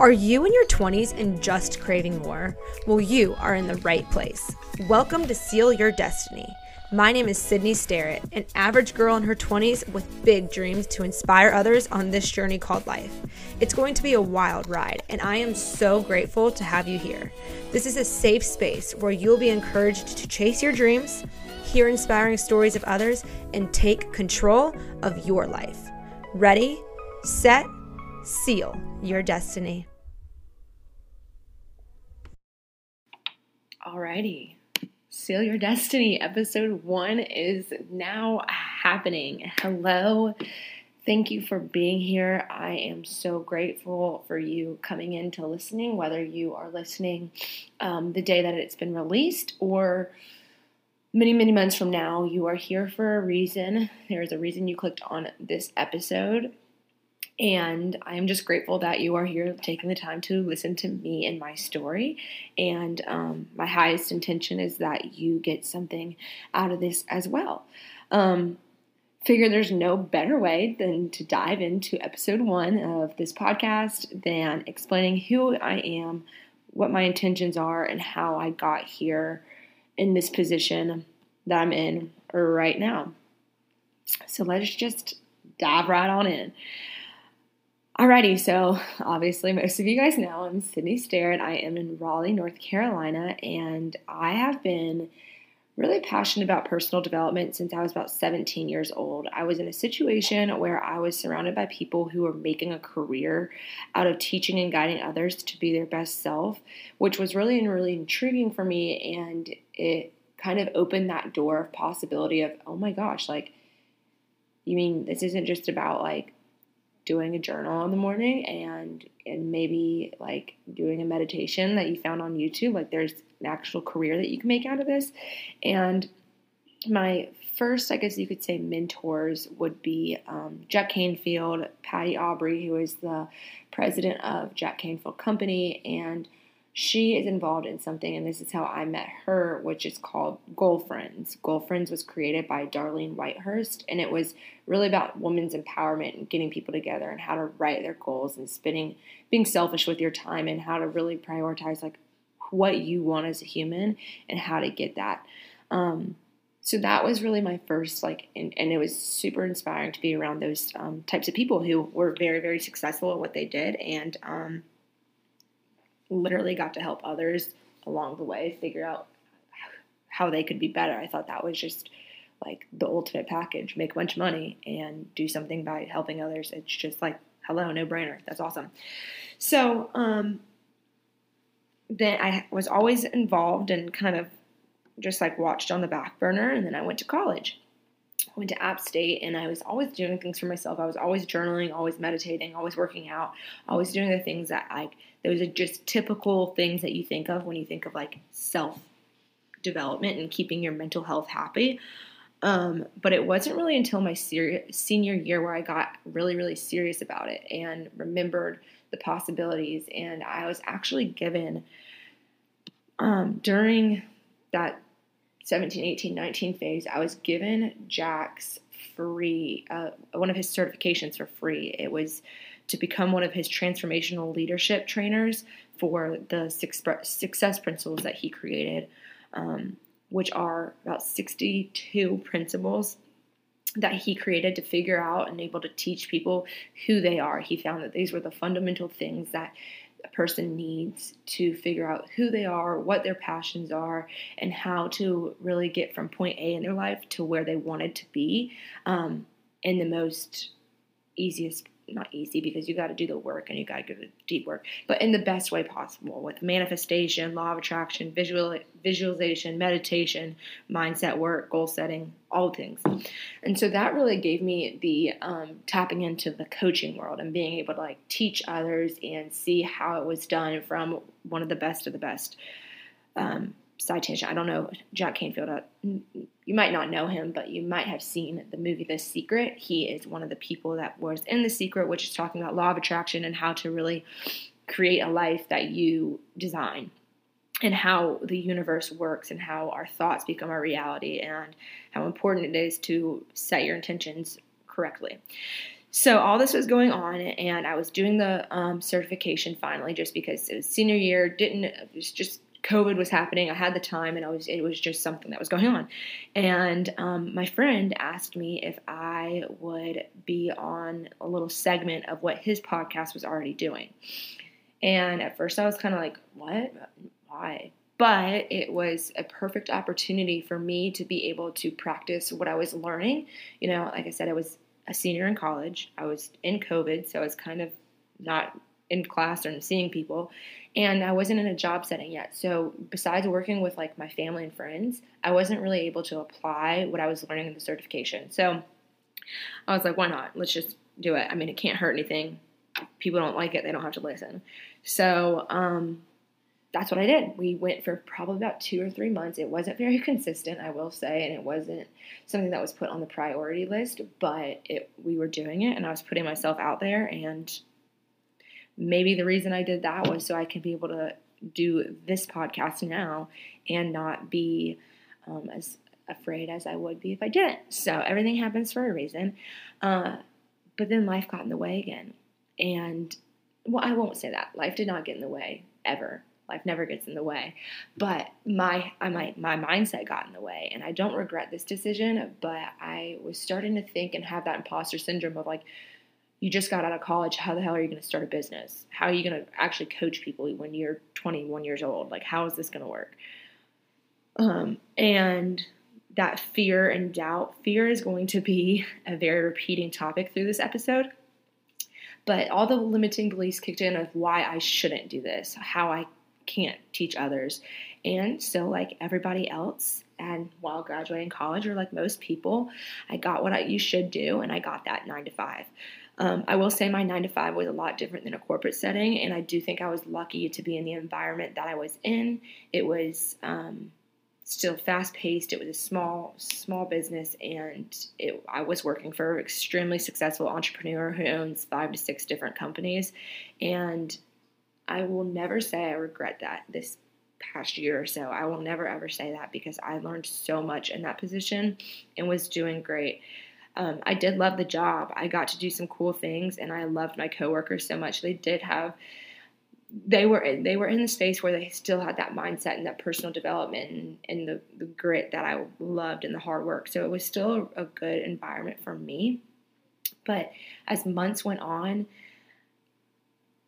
Are you in your 20s and just craving more? Well, you are in the right place. Welcome to Seal Your Destiny. My name is Sydney Sterrett, an average girl in her 20s with big dreams to inspire others on this journey called life. It's going to be a wild ride, and I am so grateful to have you here. This is a safe space where you'll be encouraged to chase your dreams, hear inspiring stories of others, and take control of your life. Ready, set, seal your destiny. Alrighty. Seal Your Destiny episode one is now happening. Hello. Thank you for being here. I am so grateful for you coming in to listening, whether you are listening um, the day that it's been released or many, many months from now. You are here for a reason. There is a reason you clicked on this episode. And I am just grateful that you are here taking the time to listen to me and my story. And um, my highest intention is that you get something out of this as well. Um, figure there's no better way than to dive into episode one of this podcast than explaining who I am, what my intentions are, and how I got here in this position that I'm in right now. So let's just dive right on in. Alrighty, so obviously most of you guys know I'm Sydney Sterrett. I am in Raleigh, North Carolina, and I have been really passionate about personal development since I was about 17 years old. I was in a situation where I was surrounded by people who were making a career out of teaching and guiding others to be their best self, which was really and really intriguing for me and it kind of opened that door of possibility of, oh my gosh, like you mean this isn't just about like doing a journal in the morning and and maybe like doing a meditation that you found on YouTube. Like there's an actual career that you can make out of this. And my first, I guess you could say, mentors would be um, Jack Canfield, Patty Aubrey, who is the president of Jack Canfield Company, and she is involved in something, and this is how I met her, which is called Goal Friends. Goal Friends was created by Darlene Whitehurst, and it was really about women's empowerment and getting people together and how to write their goals and spending, being selfish with your time and how to really prioritize like what you want as a human and how to get that. Um, so that was really my first like, and, and, it was super inspiring to be around those um, types of people who were very, very successful at what they did and. Um, literally got to help others along the way figure out how they could be better. I thought that was just like the ultimate package make a bunch of money and do something by helping others. It's just like, hello, no brainer. That's awesome. So, um, then I was always involved and kind of just like watched on the back burner. And then I went to college. I went to App State and I was always doing things for myself. I was always journaling, always meditating, always working out, always doing the things that like those are just typical things that you think of when you think of like self development and keeping your mental health happy. Um, but it wasn't really until my senior year where I got really, really serious about it and remembered the possibilities. And I was actually given um, during that 17, 18, 19 phase, I was given Jack's free, uh, one of his certifications for free. It was to become one of his transformational leadership trainers for the success principles that he created, um, which are about 62 principles that he created to figure out and able to teach people who they are. He found that these were the fundamental things that a person needs to figure out who they are, what their passions are, and how to really get from point A in their life to where they wanted to be um, in the most easiest not easy because you got to do the work and you got to do the deep work, but in the best way possible with manifestation, law of attraction, visual visualization, meditation, mindset work, goal setting, all things. And so that really gave me the um, tapping into the coaching world and being able to like teach others and see how it was done from one of the best of the best. Um, citation. I don't know Jack Canfield. You might not know him, but you might have seen the movie The Secret. He is one of the people that was in The Secret, which is talking about law of attraction and how to really create a life that you design and how the universe works and how our thoughts become our reality and how important it is to set your intentions correctly. so all this was going on, and I was doing the um, certification finally, just because it was senior year. Didn't it was just COVID was happening. I had the time, and I was it was just something that was going on. And um, my friend asked me if I would be on a little segment of what his podcast was already doing. And at first, I was kind of like, "What? Why?" But it was a perfect opportunity for me to be able to practice what I was learning. You know, like I said, I was a senior in college. I was in COVID, so I was kind of not in class or seeing people and I wasn't in a job setting yet. So besides working with like my family and friends, I wasn't really able to apply what I was learning in the certification. So I was like, why not? Let's just do it. I mean, it can't hurt anything. People don't like it, they don't have to listen. So um, that's what I did. We went for probably about two or three months. It wasn't very consistent, I will say, and it wasn't something that was put on the priority list, but it, we were doing it and I was putting myself out there and maybe the reason I did that was so I could be able to do this podcast now and not be um, as afraid as I would be if I didn't. So everything happens for a reason. Uh, but then life got in the way again. And well, I won't say that. Life did not get in the way ever. Life never gets in the way. But my I my my mindset got in the way and I don't regret this decision, but I was starting to think and have that imposter syndrome of like you just got out of college. How the hell are you going to start a business? How are you going to actually coach people when you're 21 years old? Like, how is this going to work? Um, and that fear and doubt, fear is going to be a very repeating topic through this episode. But all the limiting beliefs kicked in of why I shouldn't do this, how I can't teach others. And so, like everybody else, and while graduating college, or like most people, I got what I, you should do, and I got that nine to five. Um, I will say my nine to five was a lot different than a corporate setting, and I do think I was lucky to be in the environment that I was in. It was um, still fast paced. It was a small small business, and it, I was working for an extremely successful entrepreneur who owns five to six different companies, and I will never say I regret that this past year or so. I will never ever say that because I learned so much in that position and was doing great. Um, I did love the job. I got to do some cool things, and I loved my coworkers so much. They did have they were they were in the space where they still had that mindset and that personal development and, and the, the grit that I loved and the hard work. So it was still a, a good environment for me. But as months went on,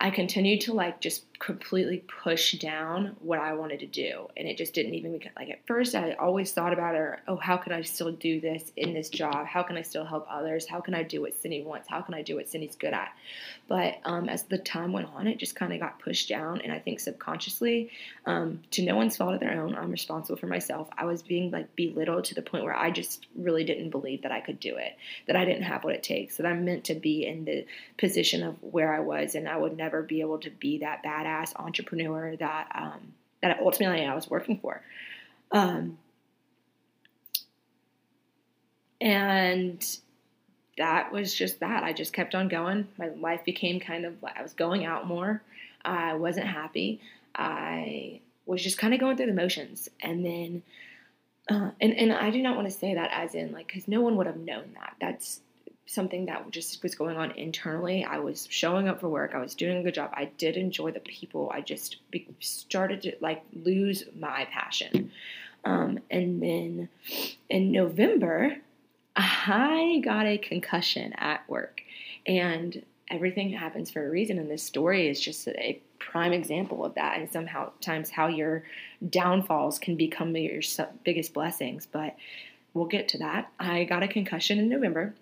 I continued to like just completely push down what I wanted to do. And it just didn't even become like at first I always thought about it, oh, how can I still do this in this job? How can I still help others? How can I do what Cindy wants? How can I do what Cindy's good at? But um, as the time went on, it just kind of got pushed down. And I think subconsciously, um, to no one's fault of their own, I'm responsible for myself. I was being like belittled to the point where I just really didn't believe that I could do it, that I didn't have what it takes, that I'm meant to be in the position of where I was and I would never be able to be that badass entrepreneur that um, that ultimately I was working for. Um, and that was just that. I just kept on going. My life became kind of I was going out more. I wasn't happy. I was just kind of going through the motions, and then. Uh, and and I do not want to say that as in like because no one would have known that. That's something that just was going on internally. I was showing up for work. I was doing a good job. I did enjoy the people. I just started to like lose my passion. Um, and then in November, I got a concussion at work, and everything happens for a reason. And this story is just a prime example of that. And somehow, times how your downfalls can become your biggest blessings. But we'll get to that. I got a concussion in November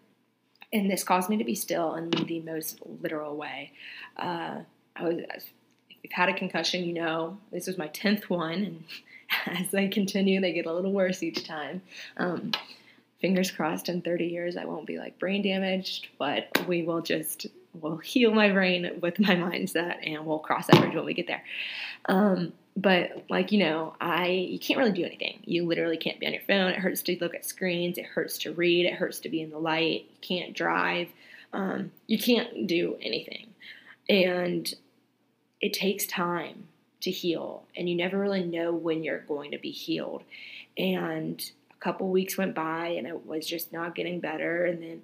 and this caused me to be still in the most literal way. Uh, I was, if you've had a concussion, you know this was my tenth one, and as they continue, they get a little worse each time. Um, fingers crossed, in 30 years, I won't be like brain damaged, but we will just will heal my brain with my mindset, and we'll cross that bridge when we get there. Um, but like you know i you can't really do anything. You literally can't be on your phone. It hurts to look at screens. It hurts to read. It hurts to be in the light. You can't drive. Um, you can't do anything. And it takes time to heal and you never really know when you're going to be healed. And a couple weeks went by and it was just not getting better. And then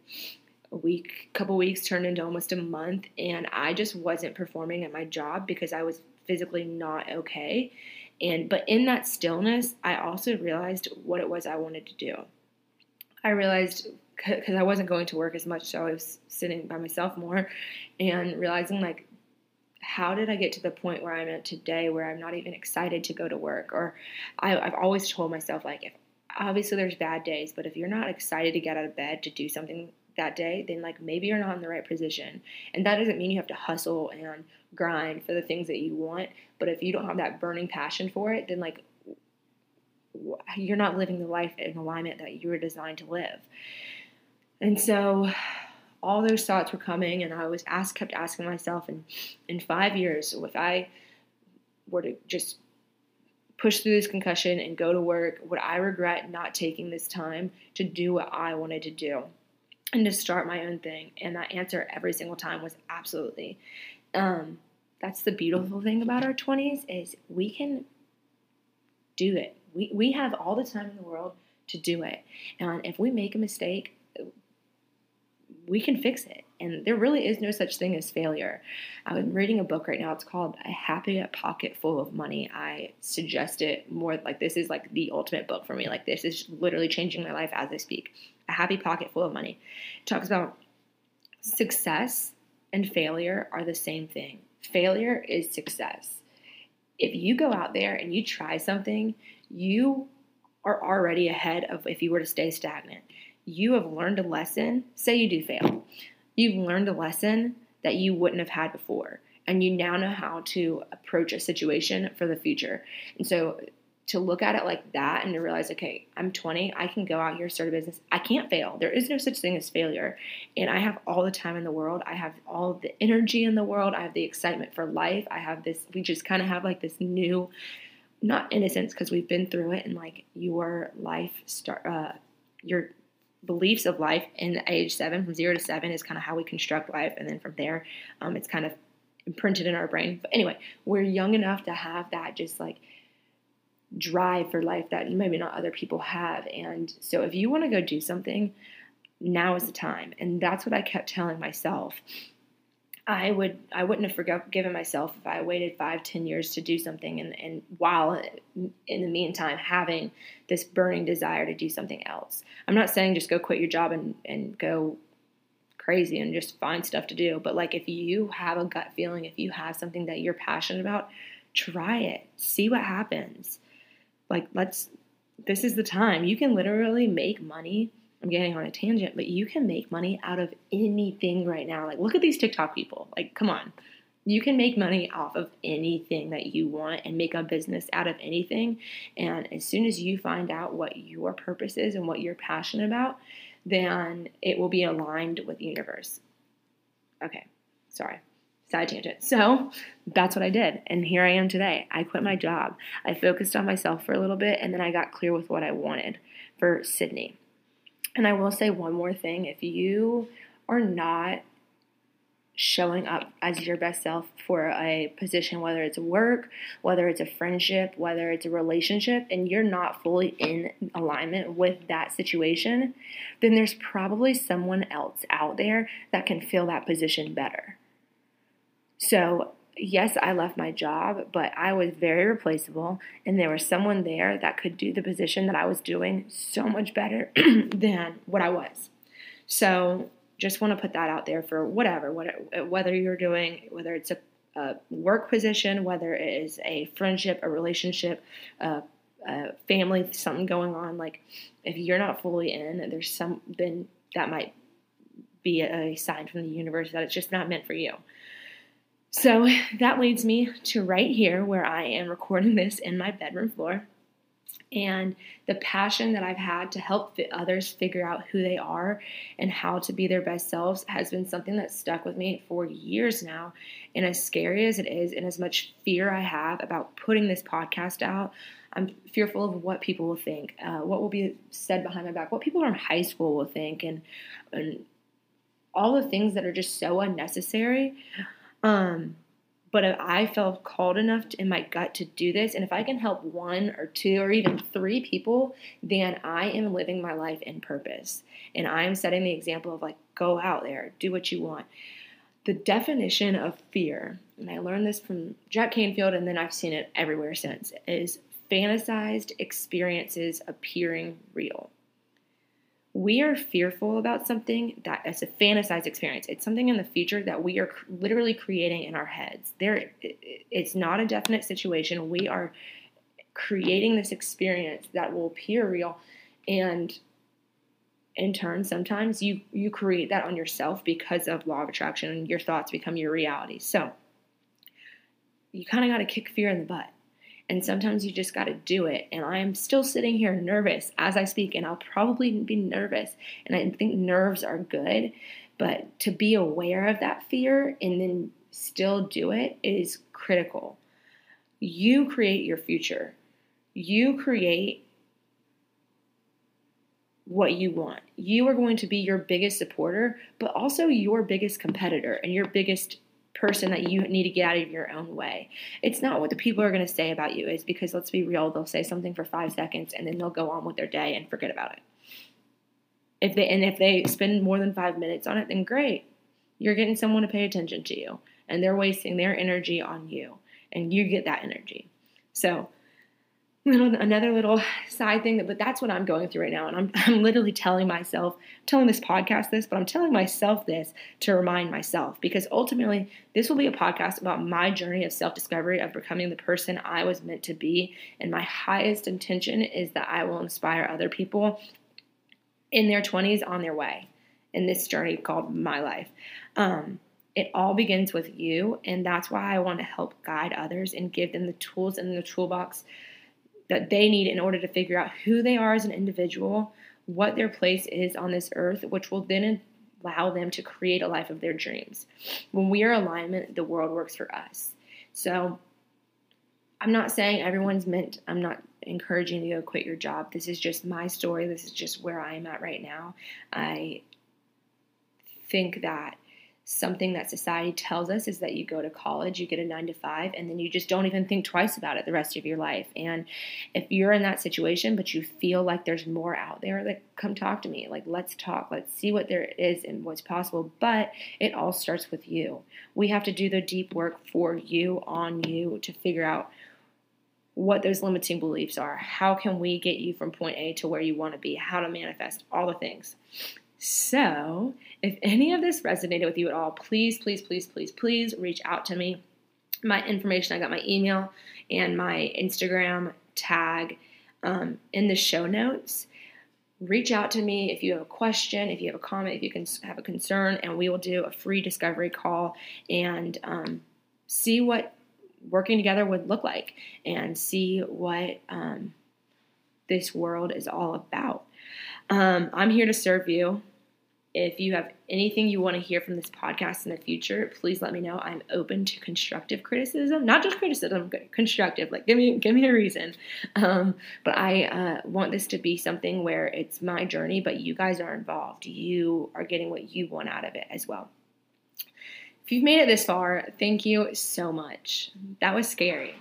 a week, couple weeks turned into almost a month, and I just wasn't performing at my job because I was physically not okay. And but in that stillness, I also realized what it was I wanted to do. I realized because I wasn't going to work as much, so I was sitting by myself more, and realizing like, how did I get to the point where I'm at today, where I'm not even excited to go to work? Or I, I've always told myself like, if obviously there's bad days, but if you're not excited to get out of bed to do something that day, then like maybe you're not in the right position. And that doesn't mean you have to hustle and grind for the things that you want. But if you don't have that burning passion for it, then like you're not living the life in alignment that you were designed to live. And so all those thoughts were coming, and I was asked, kept asking myself, in in five years, if I were to just push through this concussion and go to work, would I regret not taking this time to do what I wanted to do? And to start my own thing. And that answer every single time was absolutely. Um, that's the beautiful thing about our 20s is we can do it. We, we have all the time in the world to do it. And if we make a mistake, we can fix it. And there really is no such thing as failure. I'm reading a book right now. It's called A Happy Pocket Full of Money. I suggest it more like this is like the ultimate book for me. Like this is literally changing my life as I speak. A Happy Pocket Full of Money. It talks about success and failure are the same thing. Failure is success. If you go out there and you try something, you are already ahead of if you were to stay stagnant you have learned a lesson. Say you do fail, you've learned a lesson that you wouldn't have had before. And you now know how to approach a situation for the future. And so to look at it like that and to realize, okay, I'm 20, I can go out here, start a business. I can't fail. There is no such thing as failure. And I have all the time in the world. I have all the energy in the world. I have the excitement for life. I have this, we just kind of have like this new, not innocence because we've been through it and like your life start, uh, your beliefs of life in age seven, from zero to seven, is kind of how we construct life. And then from there, um, it's kind of imprinted in our brain. But anyway, we're young enough to have that just like drive for life that maybe not other people have. And so if you want to go do something, now is the time. And that's what I kept telling myself I would I wouldn't have forgiven myself if I waited five ten years to do something and, and while in the meantime having this burning desire to do something else. I'm not saying just go quit your job and, and go crazy and just find stuff to do. But like if you have a gut feeling, if you have something that you're passionate about, try it. See what happens. Like let's this is the time. You can literally make money I'm getting on a tangent, but you can make money out of anything right now. Like, look at these TikTok people. Like, come on. You can make money off of anything that you want and make a business out of anything. And as soon as you find out what your purpose is and what you're passionate about, then it will be aligned with the universe. Okay, sorry side tangent. So that's what I did. And here I am today. I quit my job. I focused on myself for a little bit and then I got clear with what I wanted for Sydney. And I will say one more thing if you are not showing up as your best self for a position, whether it's work, whether it's a friendship, whether it's a relationship, and you're not fully in alignment with that situation, then there's probably someone else out there that can fill that position better. So yes, I left my job, but I was very replaceable, and there was someone there that could do the position that I was doing so much better than what I was. So, just want to put that out there for whatever, what, whether you're doing, whether it's a, a work position, whether it is a friendship, a relationship, a, a family, something going on. Like, if you're not fully in, there's something that might be a sign from the universe that it's just not meant for you. So that leads me to right here where I am recording this in my bedroom floor. And the passion that I've had to help others figure out who they are and how to be their best selves has been something that's stuck with me for years now. And as scary as it is, and as much fear I have about putting this podcast out, I'm fearful of what people will think, uh, what will be said behind my back, what people from high school will think, and, and all the things that are just so unnecessary. Um, But if I felt called enough to, in my gut to do this, and if I can help one or two or even three people, then I am living my life in purpose. And I'm setting the example of like, go out there, do what you want. The definition of fear, and I learned this from Jack Canfield, and then I've seen it everywhere since, is fantasized experiences appearing real we are fearful about something that is a fantasized experience. It's something in the future that we are literally creating in our heads. There, it's not a definite situation. We are creating this experience that will appear real, and in turn, sometimes you you create that on yourself because of law of attraction, and your thoughts become your reality. So you kind of got to kick fear in the butt. And sometimes you just got to do it. And I am still sitting here nervous as I speak, and I'll probably be nervous. And I think nerves are good, but to be aware of that fear and then still do it is critical. You create your future, you create what you want. You are going to be your biggest supporter, but also your biggest competitor and your biggest person that you need to get out of your own way. It's not what the people are going to say about you, is because let's be real, they'll say something for five seconds and then they'll go on with their day and forget about it. If they and if they spend more than five minutes on it, then great. You're getting someone to pay attention to you and they're wasting their energy on you and you get that energy. So little another little side thing that but that's what i'm going through right now. And I'm, I'm literally telling myself telling this podcast this but i'm telling myself this to remind myself because ultimately this will be a podcast about my journey of self-discovery of becoming the person i was meant to be. And my highest intention is that i will inspire other people in their 20s on their way in this journey called my life. Um, it all begins with you. And that's why i want to help guide others and give them the tools in the toolbox that they need in order to figure out who they are as an individual, what their place is on this earth, which will then allow them to create a life of their dreams. When we are alignment, the world works for us. So I'm not saying everyone's meant, I'm not encouraging you to go quit your job. This is just my story. This is just where I am at right now. I think that something that society tells us is that you go to college, you get a nine to five, and then you just don't even think twice about it the rest of your life. And if you're in that situation, but you feel like there's more out there, like come talk to me. Like let's talk. Let's see what there is and what's possible. But it all starts with you. We have to do the deep work for you on you to figure out what those limiting beliefs are. How can we get you from point A to where you want to be? How to manifest all the things. So, if any of this resonated with you at all, please, please, please, please, please reach out to me. My information, I got my email and my Instagram tag um, in the show notes. Reach out to me if you have a question, if you have a comment, if you can have a concern, and we will do a free discovery call and um, see what working together would look like and see what um, this world is all about. Um, I'm here to serve you. If you have anything you want to hear from this podcast in the future, please let me know. I'm open to constructive criticism, not just criticism, constructive. Like give me give me a reason. Um, but I uh, want this to be something where it's my journey, but you guys are involved. You are getting what you want out of it as well. If you've made it this far, thank you so much. That was scary,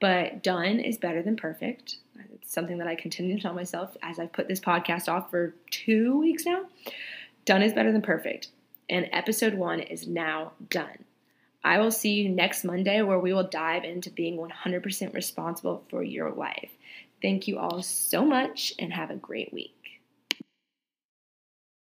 but done is better than perfect. It's something that I continue to tell myself as I've put this podcast off for two weeks now. Done is better than perfect. And episode one is now done. I will see you next Monday where we will dive into being 100% responsible for your life. Thank you all so much and have a great week.